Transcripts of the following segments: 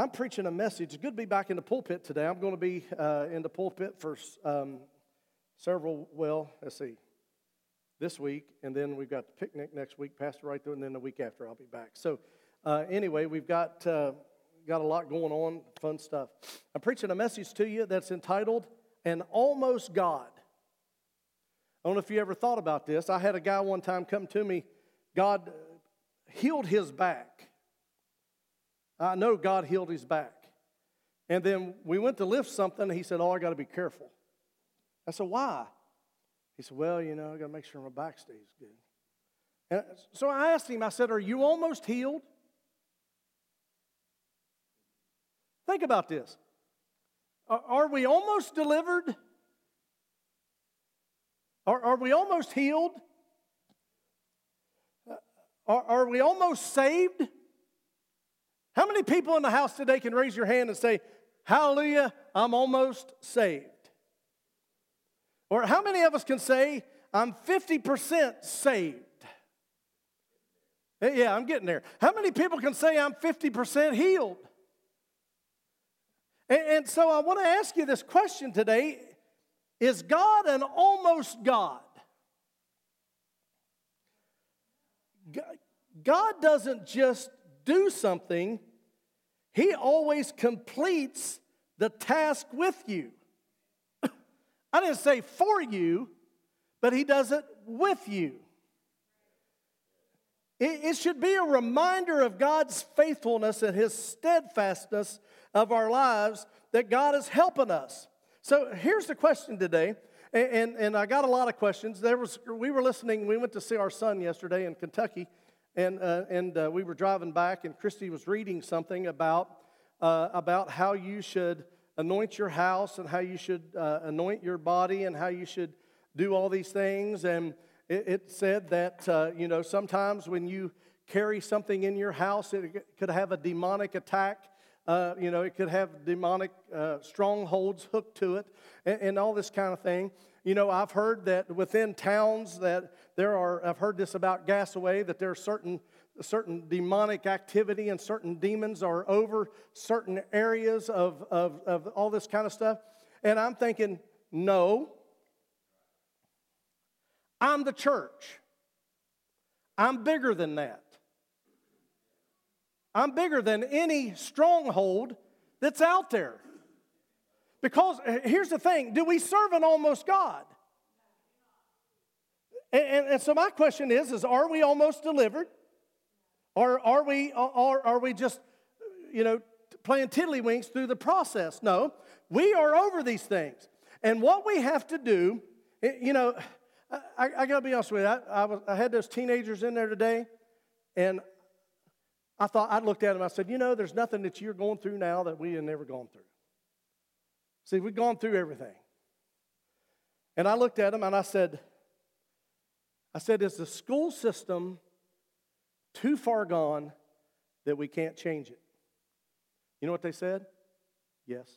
I'm preaching a message. It's good to be back in the pulpit today. I'm going to be uh, in the pulpit for um, several, well, let's see, this week, and then we've got the picnic next week, Pastor right there, and then the week after I'll be back. So, uh, anyway, we've got, uh, got a lot going on, fun stuff. I'm preaching a message to you that's entitled An Almost God. I don't know if you ever thought about this. I had a guy one time come to me, God healed his back. I know God healed his back. And then we went to lift something, he said, Oh, I got to be careful. I said, Why? He said, Well, you know, I got to make sure my back stays good. And so I asked him, I said, Are you almost healed? Think about this. Are we almost delivered? Are, are we almost healed? Are, are we almost saved? How many people in the house today can raise your hand and say, Hallelujah, I'm almost saved? Or how many of us can say, I'm 50% saved? Eh, yeah, I'm getting there. How many people can say I'm 50% healed? And, and so I want to ask you this question today Is God an almost God? God doesn't just do something, He always completes the task with you. I didn't say for you, but He does it with you. It, it should be a reminder of God's faithfulness and His steadfastness of our lives that God is helping us. So here's the question today. And, and, and, I got a lot of questions. There was, we were listening, we went to see our son yesterday in Kentucky, and, uh, and uh, we were driving back, and Christy was reading something about, uh, about how you should anoint your house and how you should uh, anoint your body and how you should do all these things. And it, it said that, uh, you know, sometimes when you carry something in your house, it could have a demonic attack. Uh, you know, it could have demonic strongholds hooked to it and, and all this kind of thing. You know, I've heard that within towns that there are, I've heard this about Gassaway, that there are certain, certain demonic activity and certain demons are over certain areas of, of, of all this kind of stuff. And I'm thinking, no, I'm the church. I'm bigger than that. I'm bigger than any stronghold that's out there. Because uh, here's the thing do we serve an almost God? And, and, and, so my question is, is are we almost delivered? Or are we, or are we just, you know, playing tiddlywinks through the process? No, we are over these things. And what we have to do, you know, I, I got to be honest with you. I, I, was, I had those teenagers in there today, and I thought, I looked at them, I said, you know, there's nothing that you're going through now that we have never gone through. See, we've gone through everything. And I looked at them and I said, I said, is the school system too far gone that we can't change it? You know what they said? Yes.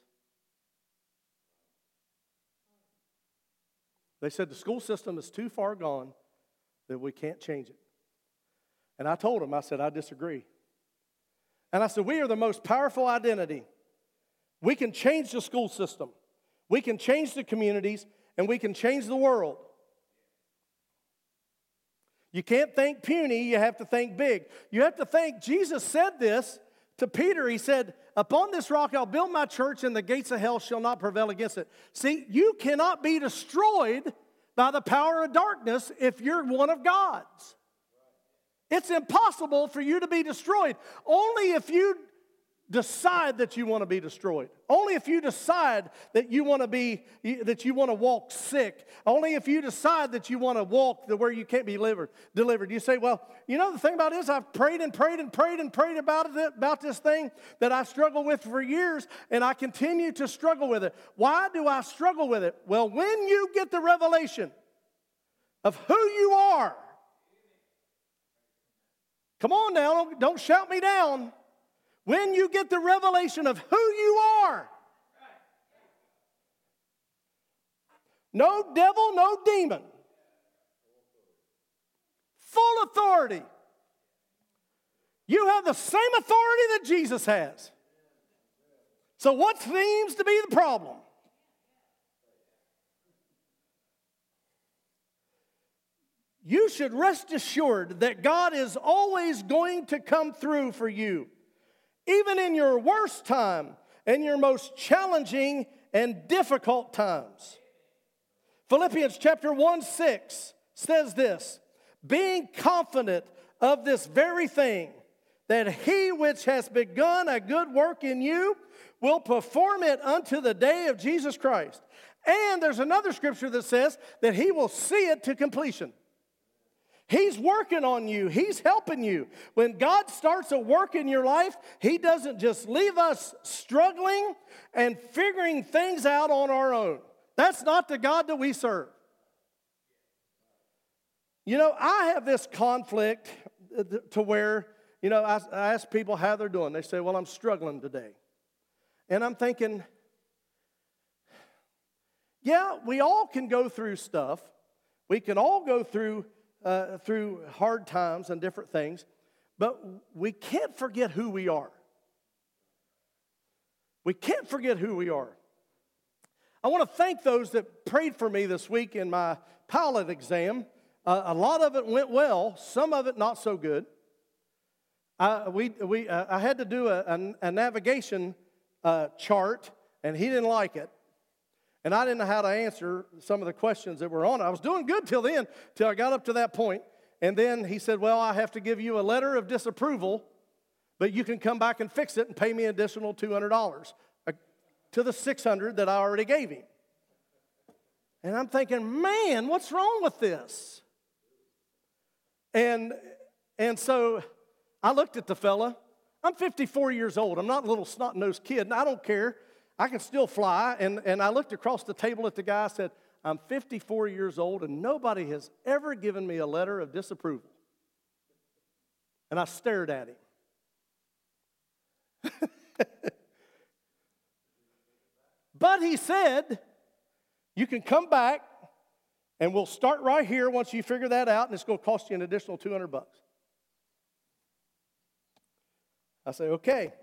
They said the school system is too far gone that we can't change it. And I told them, I said, I disagree. And I said, we are the most powerful identity we can change the school system, we can change the communities, and we can change the world. You can't think puny, you have to think big. You have to think, Jesus said this to Peter. He said, Upon this rock I'll build my church, and the gates of hell shall not prevail against it. See, you cannot be destroyed by the power of darkness if you're one of God's. It's impossible for you to be destroyed. Only if you decide that you want to be destroyed. Only if you decide that you want to be that you want to walk sick. Only if you decide that you want to walk the where you can't be delivered. Delivered. You say, "Well, you know the thing about it is I've prayed and prayed and prayed and prayed about it about this thing that I struggle with for years and I continue to struggle with it. Why do I struggle with it? Well, when you get the revelation of who you are, Come on now, don't shout me down. When you get the revelation of who you are, no devil, no demon, full authority. You have the same authority that Jesus has. So, what seems to be the problem? You should rest assured that God is always going to come through for you, even in your worst time and your most challenging and difficult times. Philippians chapter 1 6 says this being confident of this very thing, that he which has begun a good work in you will perform it unto the day of Jesus Christ. And there's another scripture that says that he will see it to completion. He's working on you, He's helping you. When God starts a work in your life, He doesn't just leave us struggling and figuring things out on our own. That's not the God that we serve. You know, I have this conflict to where, you know, I, I ask people how they're doing. They say, Well, I'm struggling today. And I'm thinking, yeah, we all can go through stuff. We can all go through uh, through hard times and different things, but we can't forget who we are. We can't forget who we are. I want to thank those that prayed for me this week in my pilot exam. Uh, a lot of it went well, some of it not so good. I, we, we, uh, I had to do a, a, a navigation uh, chart, and he didn't like it. And I didn't know how to answer some of the questions that were on it. I was doing good till then, till I got up to that point. And then he said, Well, I have to give you a letter of disapproval, but you can come back and fix it and pay me additional $200 uh, to the 600 that I already gave him. And I'm thinking, man, what's wrong with this? And, and so I looked at the fella. I'm 54 years old. I'm not a little snot nosed kid, and I don't care. I can still fly. And, and I looked across the table at the guy. I said, I'm 54 years old, and nobody has ever given me a letter of disapproval. And I stared at him. but he said, You can come back, and we'll start right here once you figure that out, and it's going to cost you an additional 200 bucks. I say, Okay,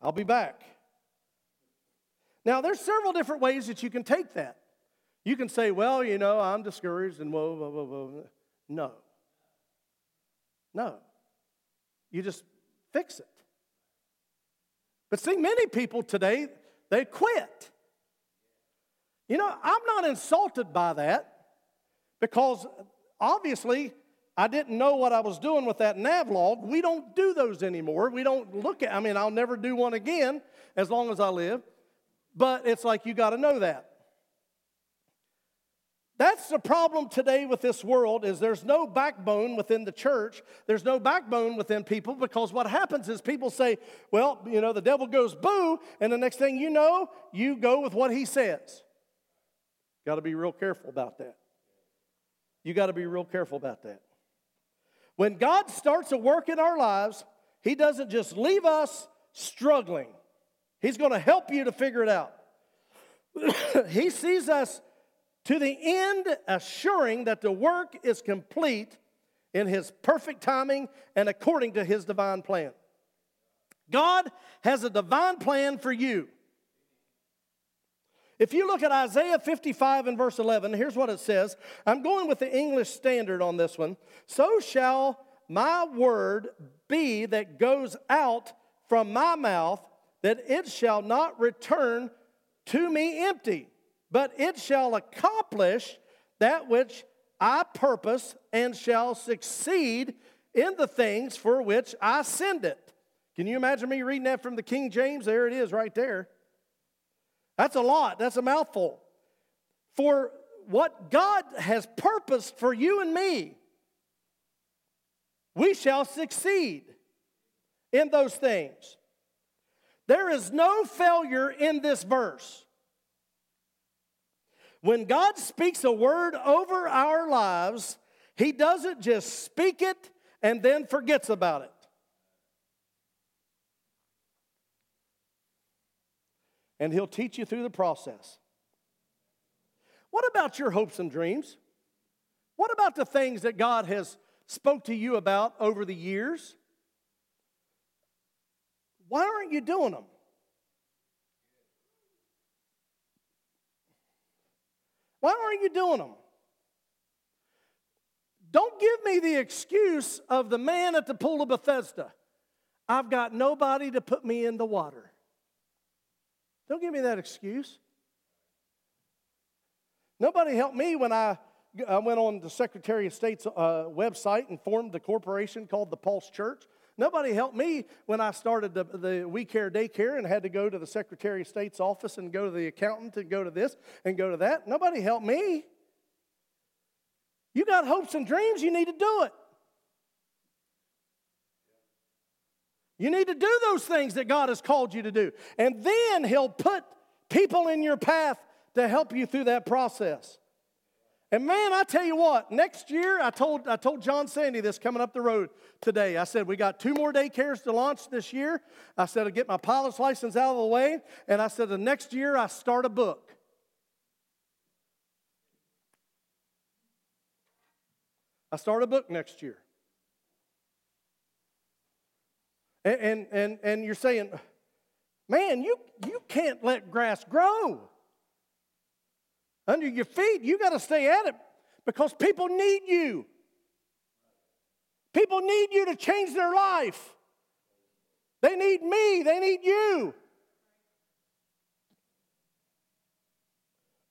I'll be back. Now, there's several different ways that you can take that. You can say, well, you know, I'm discouraged and whoa, whoa, whoa, whoa. No. No. You just fix it. But see, many people today, they quit. You know, I'm not insulted by that because obviously I didn't know what I was doing with that navlog. We don't do those anymore. We don't look at, I mean, I'll never do one again as long as I live. But it's like you got to know that. That's the problem today with this world is there's no backbone within the church. There's no backbone within people because what happens is people say, well, you know, the devil goes boo, and the next thing you know, you go with what he says. Got to be real careful about that. You got to be real careful about that. When God starts a work in our lives, he doesn't just leave us struggling. He's going to help you to figure it out. he sees us to the end, assuring that the work is complete in His perfect timing and according to His divine plan. God has a divine plan for you. If you look at Isaiah 55 and verse 11, here's what it says. I'm going with the English standard on this one. So shall my word be that goes out from my mouth that it shall not return to me empty, but it shall accomplish that which I purpose and shall succeed in the things for which I send it. Can you imagine me reading that from the King James? There it is right there. That's a lot, that's a mouthful. For what God has purposed for you and me, we shall succeed in those things. There is no failure in this verse. When God speaks a word over our lives, He doesn't just speak it and then forgets about it. And He'll teach you through the process. What about your hopes and dreams? What about the things that God has spoke to you about over the years? Why aren't you doing them? Why aren't you doing them? Don't give me the excuse of the man at the pool of Bethesda. I've got nobody to put me in the water. Don't give me that excuse. Nobody helped me when I, I went on the Secretary of State's uh, website and formed the corporation called the Pulse Church. Nobody helped me when I started the, the We Care Daycare and had to go to the Secretary of State's office and go to the accountant and go to this and go to that. Nobody helped me. You got hopes and dreams, you need to do it. You need to do those things that God has called you to do. And then He'll put people in your path to help you through that process. And man, I tell you what, next year, I told, I told John Sandy this coming up the road today. I said, We got two more daycares to launch this year. I said, I'll get my pilot's license out of the way. And I said, The next year, I start a book. I start a book next year. And, and, and, and you're saying, Man, you, you can't let grass grow under your feet. You got to stay at it because people need you. People need you to change their life. They need me, they need you.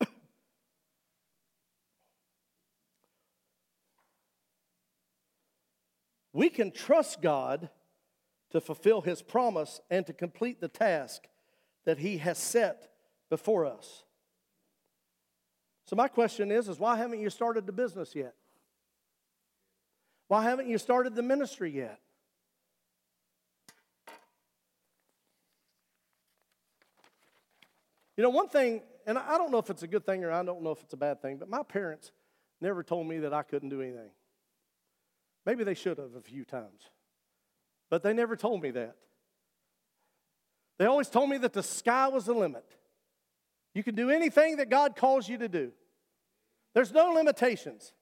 we can trust God to fulfill His promise and to complete the task that He has set before us. So my question is, is why haven't you started the business yet? Why haven't you started the ministry yet? You know, one thing, and I don't know if it's a good thing or I don't know if it's a bad thing, but my parents never told me that I couldn't do anything. Maybe they should have a few times, but they never told me that. They always told me that the sky was the limit. You can do anything that God calls you to do. There's no limitations.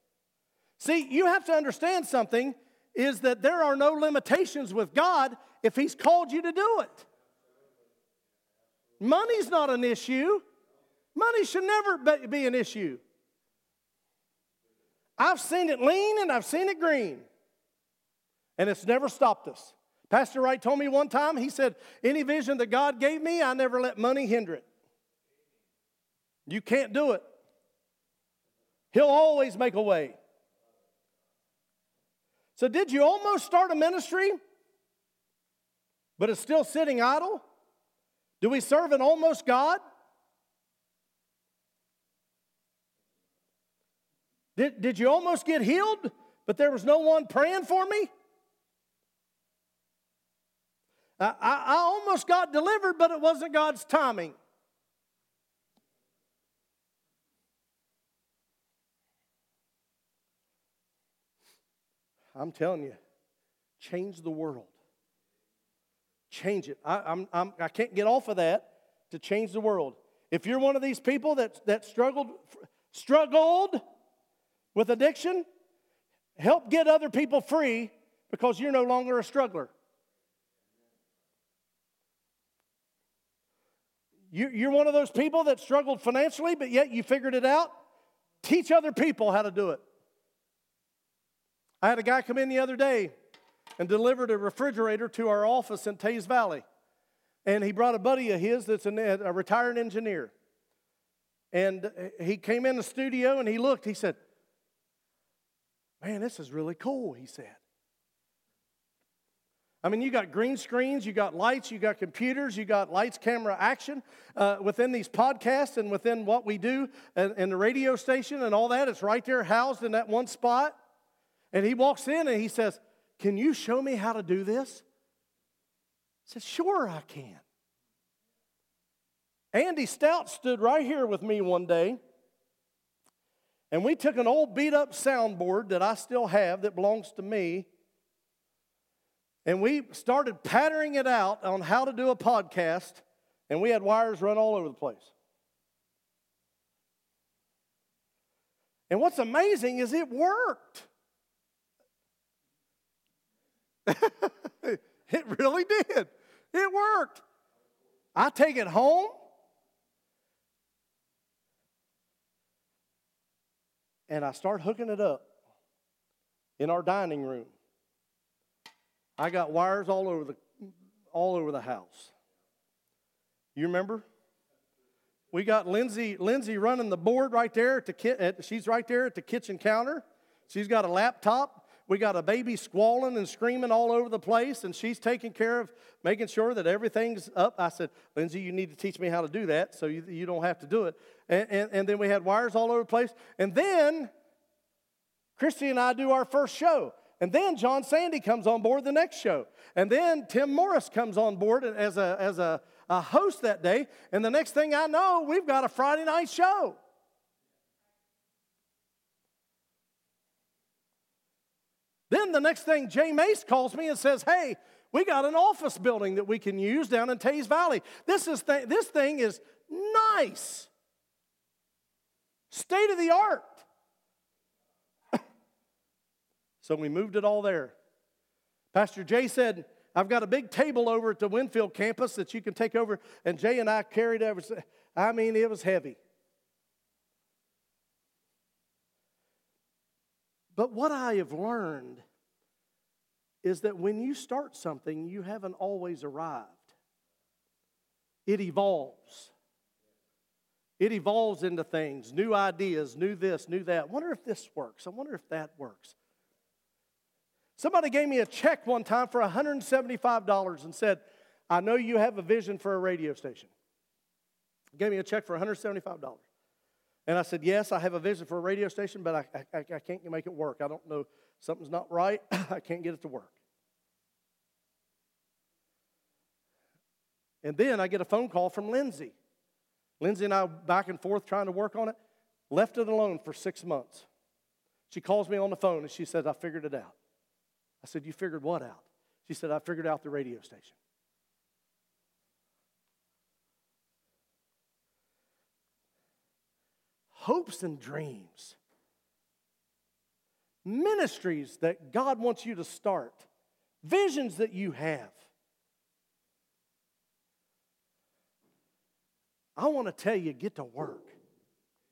See, you have to understand something is that there are no limitations with God if He's called you to do it. Money's not an issue. Money should never be an issue. I've seen it lean and I've seen it green, and it's never stopped us. Pastor Wright told me one time, he said, Any vision that God gave me, I never let money hinder it. You can't do it. He'll always make a way. So, did you almost start a ministry, but it's still sitting idle? Do we serve an almost God? Did, did you almost get healed, but there was no one praying for me? I, I, I almost got delivered, but it wasn't God's timing. I'm telling you, change the world. Change it. I, I'm, I'm, I can't get off of that to change the world. If you're one of these people that, that struggled, struggled with addiction, help get other people free because you're no longer a struggler. You're one of those people that struggled financially, but yet you figured it out. Teach other people how to do it. I had a guy come in the other day and delivered a refrigerator to our office in Teays Valley. And he brought a buddy of his that's a retired engineer. And he came in the studio and he looked, he said, Man, this is really cool, he said. I mean, you got green screens, you got lights, you got computers, you got lights, camera, action uh, within these podcasts and within what we do in the radio station and all that. It's right there housed in that one spot. And he walks in and he says, Can you show me how to do this? I said, Sure, I can. Andy Stout stood right here with me one day, and we took an old beat up soundboard that I still have that belongs to me, and we started patterning it out on how to do a podcast, and we had wires run all over the place. And what's amazing is it worked. it really did. It worked. I take it home. and I start hooking it up in our dining room. I got wires all over the all over the house. You remember? We got Lindsay, Lindsay running the board right there at the ki- at, she's right there at the kitchen counter. She's got a laptop. We got a baby squalling and screaming all over the place, and she's taking care of making sure that everything's up. I said, Lindsay, you need to teach me how to do that so you, you don't have to do it. And, and, and then we had wires all over the place. And then Christy and I do our first show. And then John Sandy comes on board the next show. And then Tim Morris comes on board as a, as a, a host that day. And the next thing I know, we've got a Friday night show. Then the next thing, Jay Mace calls me and says, Hey, we got an office building that we can use down in Teays Valley. This, is th- this thing is nice, state of the art. so we moved it all there. Pastor Jay said, I've got a big table over at the Winfield campus that you can take over. And Jay and I carried over. I mean, it was heavy. But what I have learned is that when you start something, you haven't always arrived. It evolves. It evolves into things, new ideas, new this, new that. I wonder if this works. I wonder if that works. Somebody gave me a check one time for $175 and said, I know you have a vision for a radio station. Gave me a check for $175. And I said, Yes, I have a vision for a radio station, but I, I, I can't make it work. I don't know, something's not right. I can't get it to work. And then I get a phone call from Lindsay. Lindsay and I back and forth trying to work on it. Left it alone for six months. She calls me on the phone and she says, I figured it out. I said, You figured what out? She said, I figured out the radio station. Hopes and dreams, ministries that God wants you to start, visions that you have. I want to tell you, get to work.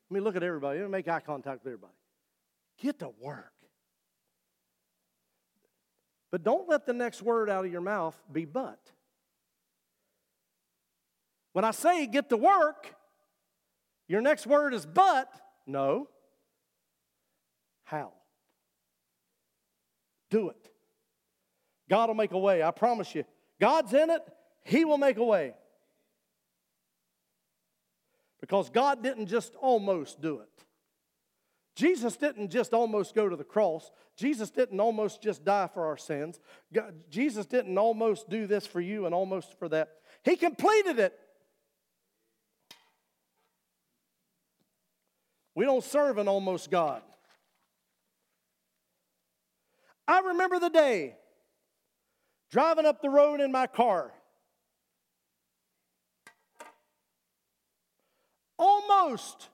Let me look at everybody. Let me make eye contact with everybody. Get to work. But don't let the next word out of your mouth be but. When I say get to work, your next word is but. No. How? Do it. God will make a way. I promise you. God's in it, He will make a way. Because God didn't just almost do it. Jesus didn't just almost go to the cross. Jesus didn't almost just die for our sins. God, Jesus didn't almost do this for you and almost for that. He completed it. We don't serve an almost God. I remember the day driving up the road in my car. Almost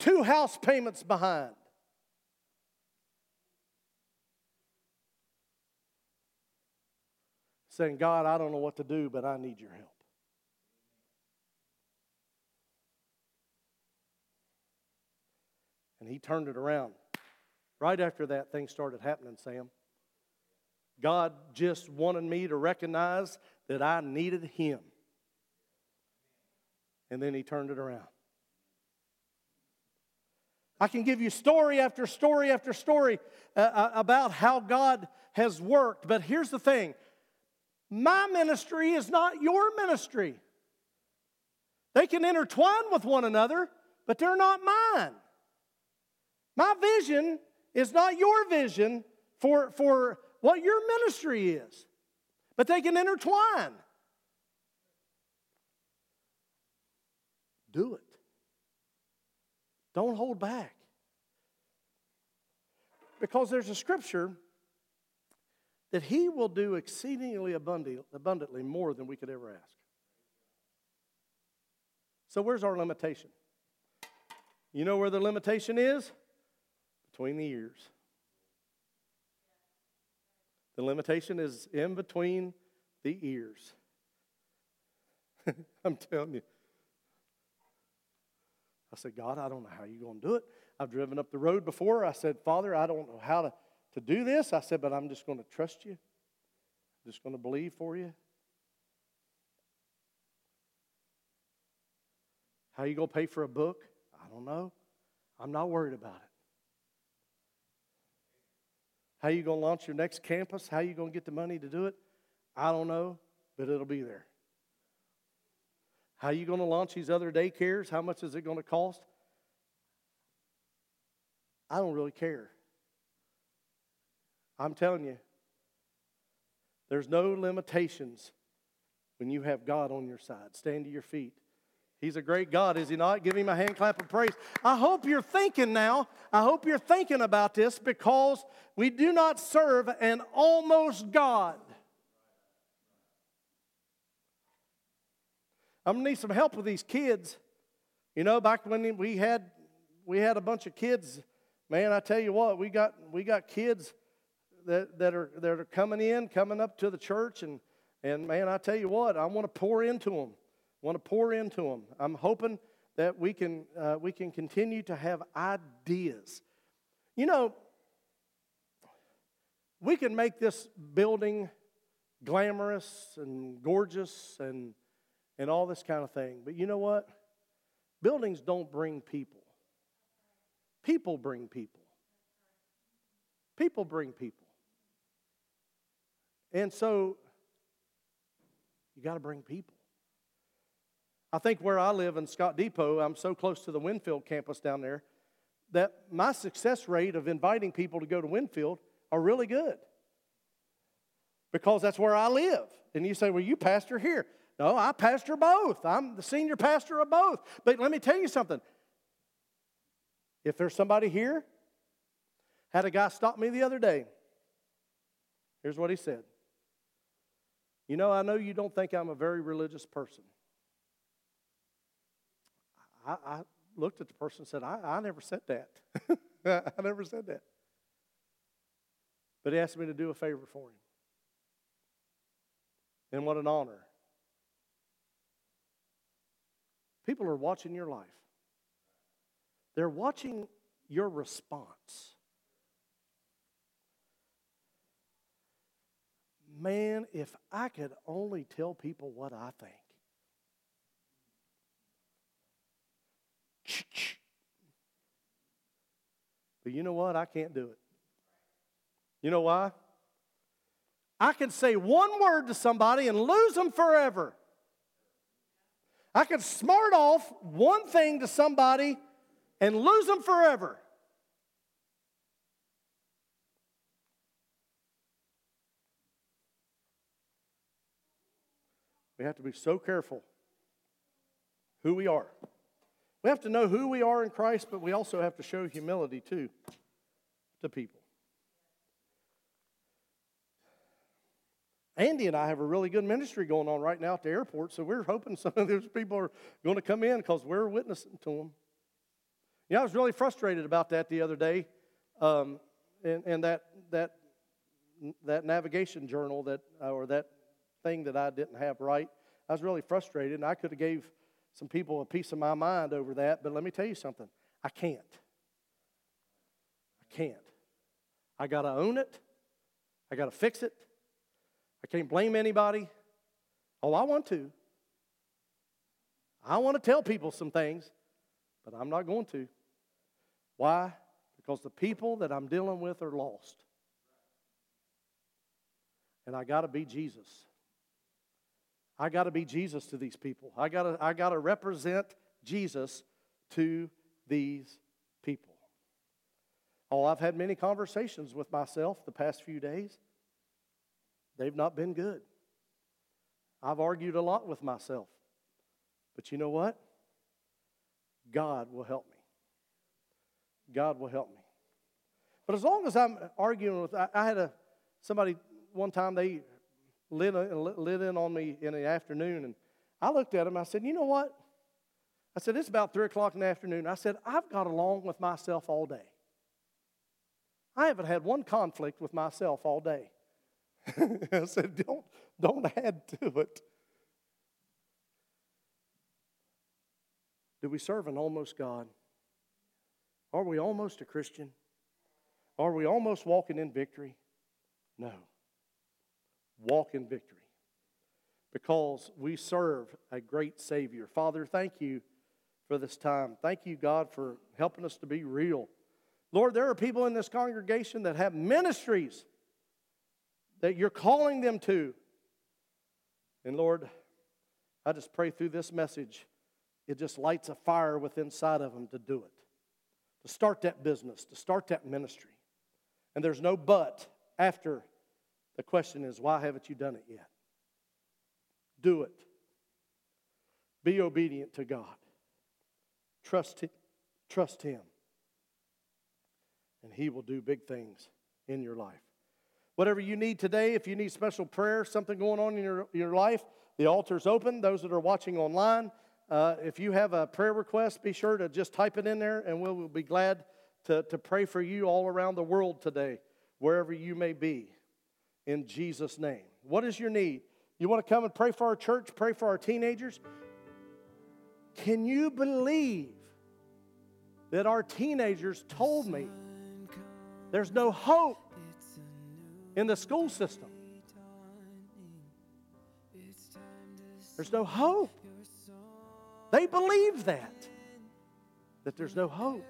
two house payments behind. Saying, God, I don't know what to do, but I need your help. And he turned it around. Right after that, things started happening, Sam. God just wanted me to recognize that I needed him. And then he turned it around. I can give you story after story after story uh, uh about how God has worked, but here's the thing my ministry is not your ministry. They can intertwine with one another, but they're not mine. My vision is not your vision for, for what your ministry is, but they can intertwine. Do it. Don't hold back. Because there's a scripture that He will do exceedingly abundantly more than we could ever ask. So, where's our limitation? You know where the limitation is? Between the ears. The limitation is in between the ears. I'm telling you. I said, God, I don't know how you're going to do it. I've driven up the road before. I said, Father, I don't know how to, to do this. I said, but I'm just going to trust you. I'm just going to believe for you. How you going to pay for a book? I don't know. I'm not worried about it. How you going to launch your next campus? How you going to get the money to do it? I don't know, but it'll be there. How you going to launch these other daycares? How much is it going to cost? I don't really care. I'm telling you, there's no limitations when you have God on your side. Stand to your feet. He's a great God, is he not? Give him a hand clap of praise. I hope you're thinking now. I hope you're thinking about this because we do not serve an almost God. I'm gonna need some help with these kids. You know, back when we had we had a bunch of kids, man, I tell you what, we got we got kids that, that are that are coming in, coming up to the church, and and man, I tell you what, I want to pour into them. Want to pour into them. I'm hoping that we can uh, we can continue to have ideas. You know, we can make this building glamorous and gorgeous and and all this kind of thing. But you know what? Buildings don't bring people, people bring people. People bring people. And so you got to bring people. I think where I live in Scott Depot, I'm so close to the Winfield campus down there that my success rate of inviting people to go to Winfield are really good because that's where I live. And you say, well, you pastor here. No, I pastor both. I'm the senior pastor of both. But let me tell you something. If there's somebody here, had a guy stop me the other day. Here's what he said. You know, I know you don't think I'm a very religious person. I, I looked at the person and said, I, I never said that. I never said that. But he asked me to do a favor for him. And what an honor. People are watching your life, they're watching your response. Man, if I could only tell people what I think. But you know what? I can't do it. You know why? I can say one word to somebody and lose them forever. I can smart off one thing to somebody and lose them forever. We have to be so careful who we are. We have to know who we are in Christ, but we also have to show humility too to people. Andy and I have a really good ministry going on right now at the airport, so we're hoping some of those people are going to come in because we're witnessing to them. Yeah, I was really frustrated about that the other day, um, and, and that that that navigation journal that or that thing that I didn't have right. I was really frustrated, and I could have gave some people a piece of my mind over that. But let me tell you something: I can't. I can't. I got to own it. I got to fix it. I can't blame anybody. Oh, I want to. I want to tell people some things, but I'm not going to. Why? Because the people that I'm dealing with are lost. And I got to be Jesus. I got to be Jesus to these people. I got to I got to represent Jesus to these people. Oh, I've had many conversations with myself the past few days. They've not been good. I've argued a lot with myself. But you know what? God will help me. God will help me. But as long as I'm arguing with, I, I had a somebody one time they Uh, lit, lit in on me in the afternoon, and I looked at him. I said, "You know what?" I said, "It's about three o'clock in the afternoon." I said, "I've got along with myself all day. I haven't had one conflict with myself all day." I said, don't, don't add to it. Do we serve an almost God? Are we almost a Christian? Are we almost walking in victory? No. Walk in victory because we serve a great Savior. Father, thank you for this time. Thank you, God, for helping us to be real. Lord, there are people in this congregation that have ministries that you're calling them to. And Lord, I just pray through this message, it just lights a fire within inside of them to do it, to start that business, to start that ministry. And there's no but after the question is, why haven't you done it yet? Do it. Be obedient to God. Trust Him. Trust Him. And He will do big things in your life. Whatever you need today, if you need special prayer, something going on in your, your life, the altar's open. Those that are watching online, uh, if you have a prayer request, be sure to just type it in there, and we'll, we'll be glad to, to pray for you all around the world today, wherever you may be, in Jesus' name. What is your need? You want to come and pray for our church, pray for our teenagers? Can you believe that our teenagers told me there's no hope in the school system. There's no hope. They believe that, that there's no hope.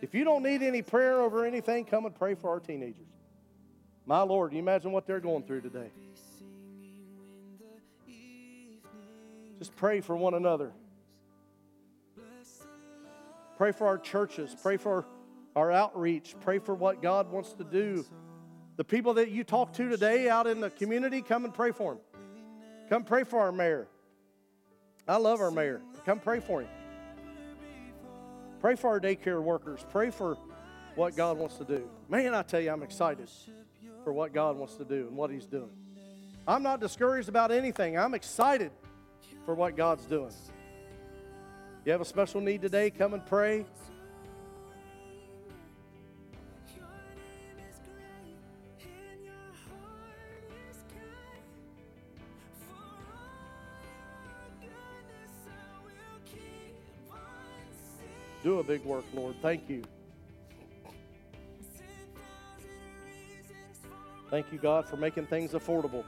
If you don't need any prayer over anything, come and pray for our teenagers. My Lord, you imagine what they're going through today? Just pray for one another. Pray for our churches. Pray for our outreach. Pray for what God wants to do. The people that you talk to today out in the community, come and pray for them. Come pray for our mayor. I love our mayor. Come pray for him. Pray for our daycare workers. Pray for what God wants to do. Man, I tell you, I'm excited for what God wants to do and what He's doing. I'm not discouraged about anything. I'm excited for what God's doing. You have a special need today, come and pray. Do a big work, Lord. Thank you. Thank you, God, for making things affordable.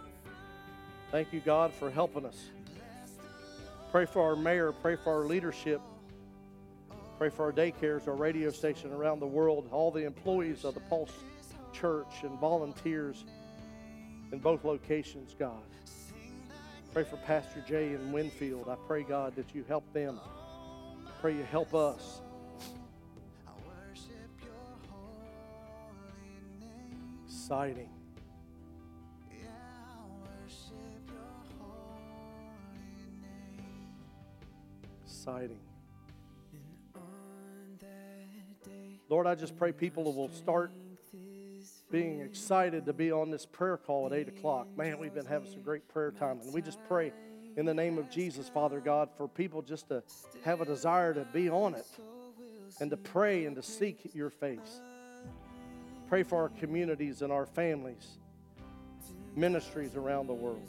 Thank you, God, for helping us. Pray for our mayor. Pray for our leadership. Pray for our daycares, our radio station around the world, all the employees of the Pulse Church and volunteers in both locations, God. Pray for Pastor Jay in Winfield. I pray, God, that you help them. Pray you help us. Exciting. Exciting. Lord, I just pray people will start being excited to be on this prayer call at 8 o'clock. Man, we've been having some great prayer time. And we just pray in the name of Jesus, Father God, for people just to have a desire to be on it and to pray and to seek your face. Pray for our communities and our families, ministries around the world.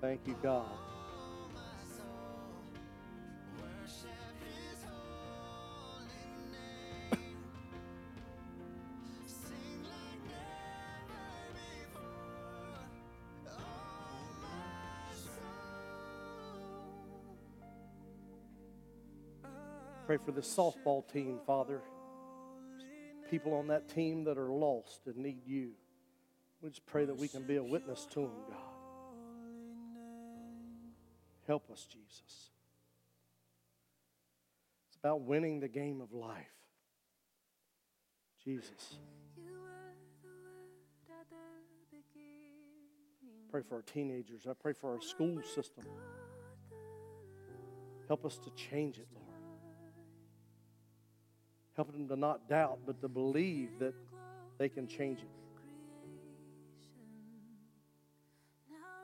Thank you, God. Pray for the softball team, Father. People on that team that are lost and need you. We just pray that we can be a witness to them, God. Help us, Jesus. It's about winning the game of life. Jesus. Pray for our teenagers. I pray for our school system. Help us to change it, Lord. Help them to not doubt, but to believe that they can change it.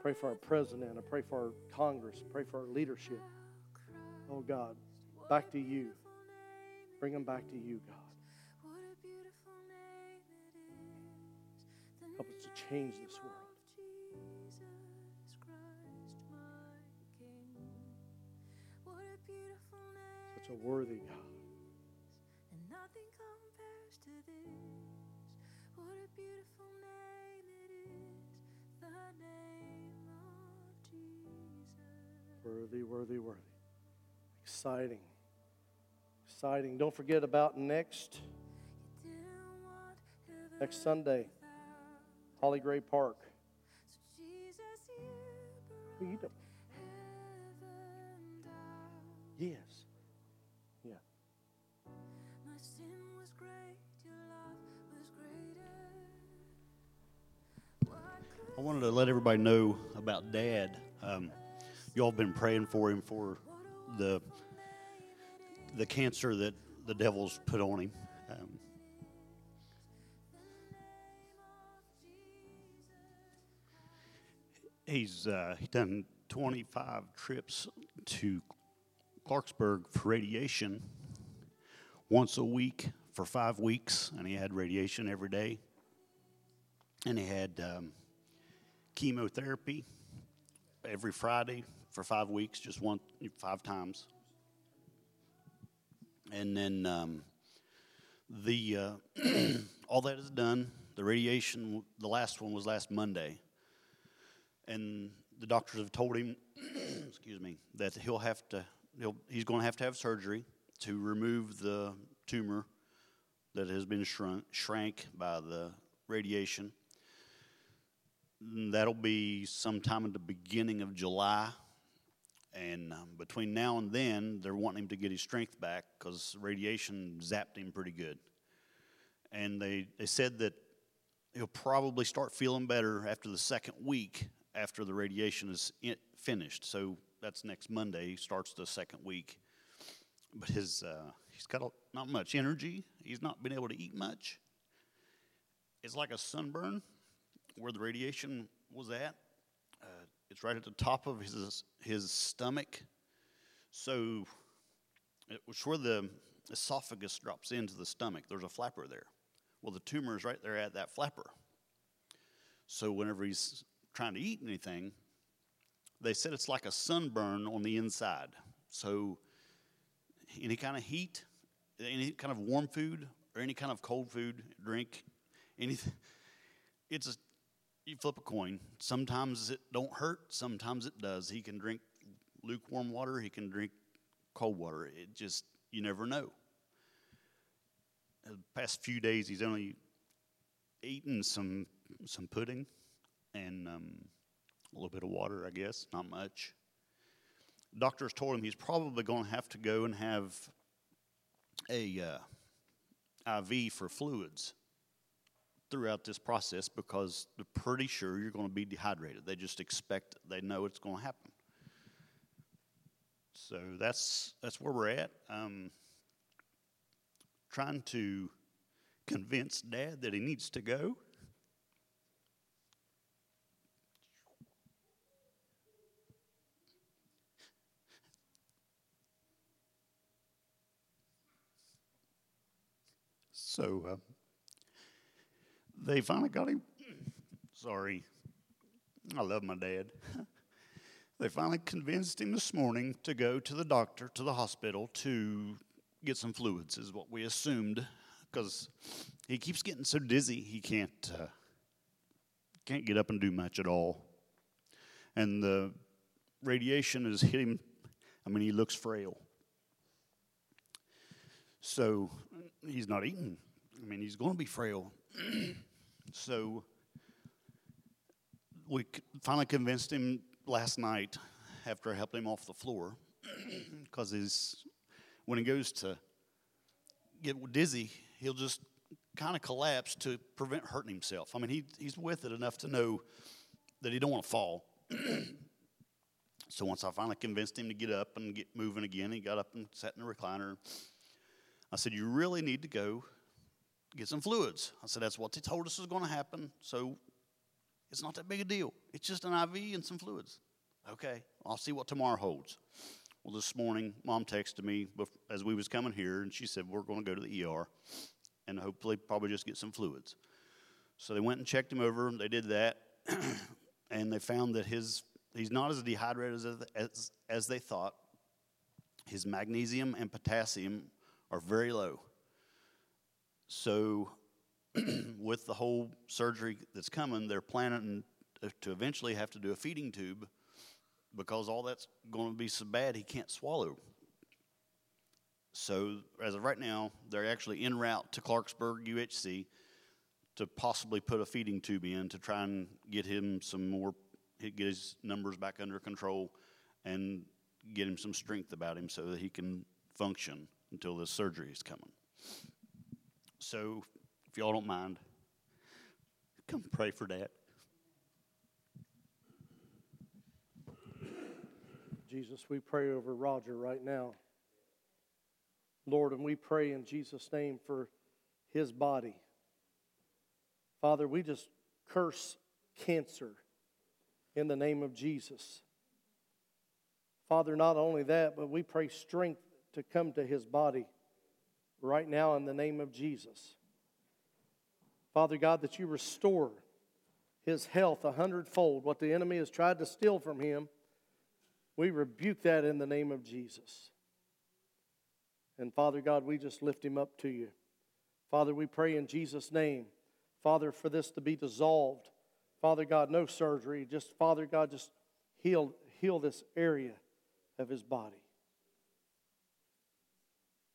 Pray for our president. I pray for our Congress. Pray for our leadership. Oh God, back to you. Bring them back to you, God. Help us to change this world. Such a worthy God. Nothing compares to this. What a beautiful name it is, the name of Jesus. Worthy, worthy, worthy. Exciting. Exciting. Don't forget about next You didn't want heaven next Sunday, Holly Gray Park. so I wanted to let everybody know about Dad. Um, y'all been praying for him for the the cancer that the devil's put on him. Um, he's uh, done 25 trips to Clarksburg for radiation once a week for five weeks, and he had radiation every day. And he had um, chemotherapy every Friday for five weeks, just one, five times. And then um, the uh, all that is done. The radiation, the last one was last Monday, and the doctors have told him, excuse me, that he'll have to, he'll, he's going to have to have surgery to remove the tumor that has been shrunk, shrank by the radiation. Mm, That'll be sometime in the beginning of July. And um, between now and then, they're wanting him to get his strength back because radiation zapped him pretty good. And they, they said that he'll probably start feeling better after the second week after the radiation is in, finished. So that's next Monday, starts the second week. But his, uh, he's got a, not much energy. He's not been able to eat much. It's like a sunburn where the radiation was at. Uh, it's right at the top of his his stomach. So it was where the esophagus drops into the stomach. There's a flapper there. Well, the tumor is right there at that flapper. So whenever he's trying to eat anything, they said it's like a sunburn on the inside. So any kind of heat, any kind of warm food, or any kind of cold food, drink, anything, it's a you flip a coin. Sometimes it don't hurt. Sometimes it does. He can drink lukewarm water. He can drink cold water. It just you never know. The past few days, he's only eaten some some pudding and um, a little bit of water, I guess. Not much. Doctors told him he's probably going to have to go and have a uh, IV for fluids throughout this process because they're pretty sure you're going to be dehydrated. They just expect, they know it's going to happen. So that's that's where we're at. Um, trying to convince Dad that he needs to go. So. Uh, they finally got him. Sorry. I love my dad. they finally convinced him this morning to go to the doctor, to the hospital, to get some fluids, is what we assumed, because he keeps getting so dizzy he can't uh, can't get up and do much at all. And the radiation has hit him. I mean, he looks frail. So he's not eating. I mean, he's going to be frail. So we finally convinced him last night after I helped him off the floor because his when he goes to get dizzy, he'll just kind of collapse to prevent hurting himself. I mean, he, he's with it enough to know that he don't want to fall. so once I finally convinced him to get up and get moving again, he got up and sat in the recliner. I said, "You really need to go get some fluids. I said, that's what they told us was going to happen. So It's not that big a deal. It's just an IV and some fluids. Okay, I'll see what tomorrow holds. Well, this morning, mom texted me as we was coming here, and she said we're going to go to the ER, and hopefully probably just get some fluids. So they went and checked him over. They did that, and they found that his he's not as dehydrated as, as as they thought. His magnesium and potassium are very low. So, with the whole surgery that's coming, they're planning to eventually have to do a feeding tube because all that's going to be so bad he can't swallow. So, as of right now, they're actually en route to Clarksburg UHC to possibly put a feeding tube in to try and get him some more, get his numbers back under control and get him some strength about him so that he can function until the surgery is coming. So, if y'all don't mind, come pray for that. Jesus, we pray over Roger right now. Lord, and we pray in Jesus' name for his body. Father, we just curse cancer in the name of Jesus. Father, not only that, but we pray strength to come to his body right now in the name of Jesus. Father God, that you restore his health a hundredfold. What the enemy has tried to steal from him, we rebuke that in the name of Jesus. And Father God, we just lift him up to you. Father, we pray in Jesus' name, Father, for this to be dissolved. Father God, no surgery. Just, Father God, just heal, heal this area of his body.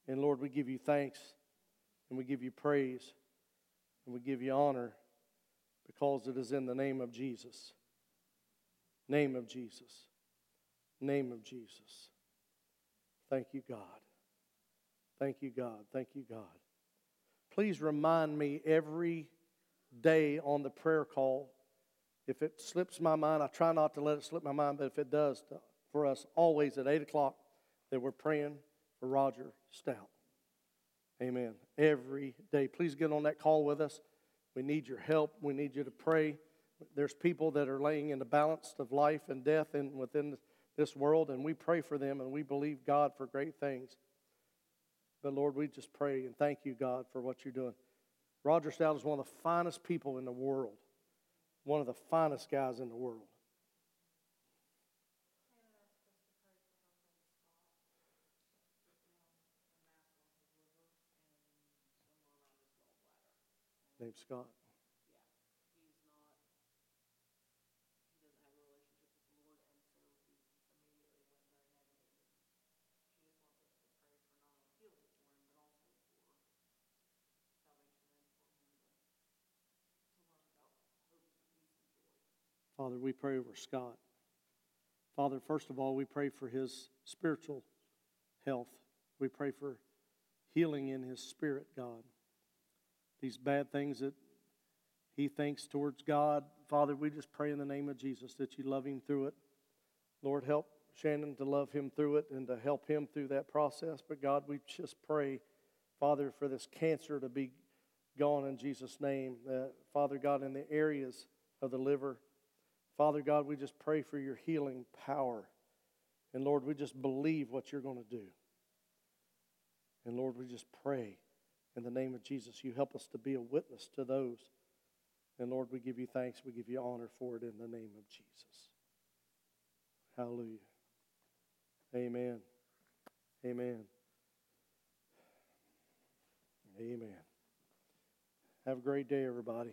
And Lord, we give you thanks and we give you praise and we give you honor because it is in the name of Jesus. Name of Jesus. Name of Jesus. Thank you, God. Thank you, God. Thank you, God. Please remind me every day on the prayer call. If it slips my mind, I try not to let it slip my mind, but if it does, for us always at 8 o'clock, that we're praying for Roger Stout. Amen. Every day. Please get on that call with us. We need your help. We need you to pray. There's people that are laying in the balance of life and death and within this world, and we pray for them and we believe God for great things. But Lord, we just pray and thank you, God, for what you're doing. Roger Stout is one of the finest people in the world, one of the finest guys in the world. Named Scott. Father, we pray over Scott. Father, first of all, we pray for his spiritual health. We pray for healing in his spirit, God. These bad things that he thinks towards God, Father, we just pray in the name of Jesus that you love him through it. Lord, help Shannon to love him through it and to help him through that process. But God, we just pray, Father, for this cancer to be gone in Jesus' name. Uh, Father God, in the areas of the liver, Father God, we just pray for your healing power. And Lord, we just believe what you're going to do. And Lord, we just pray in the name of Jesus, you help us to be a witness to those. And Lord, we give you thanks. We give you honor for it in the name of Jesus. Hallelujah. Amen. Amen. Amen. Have a great day, everybody.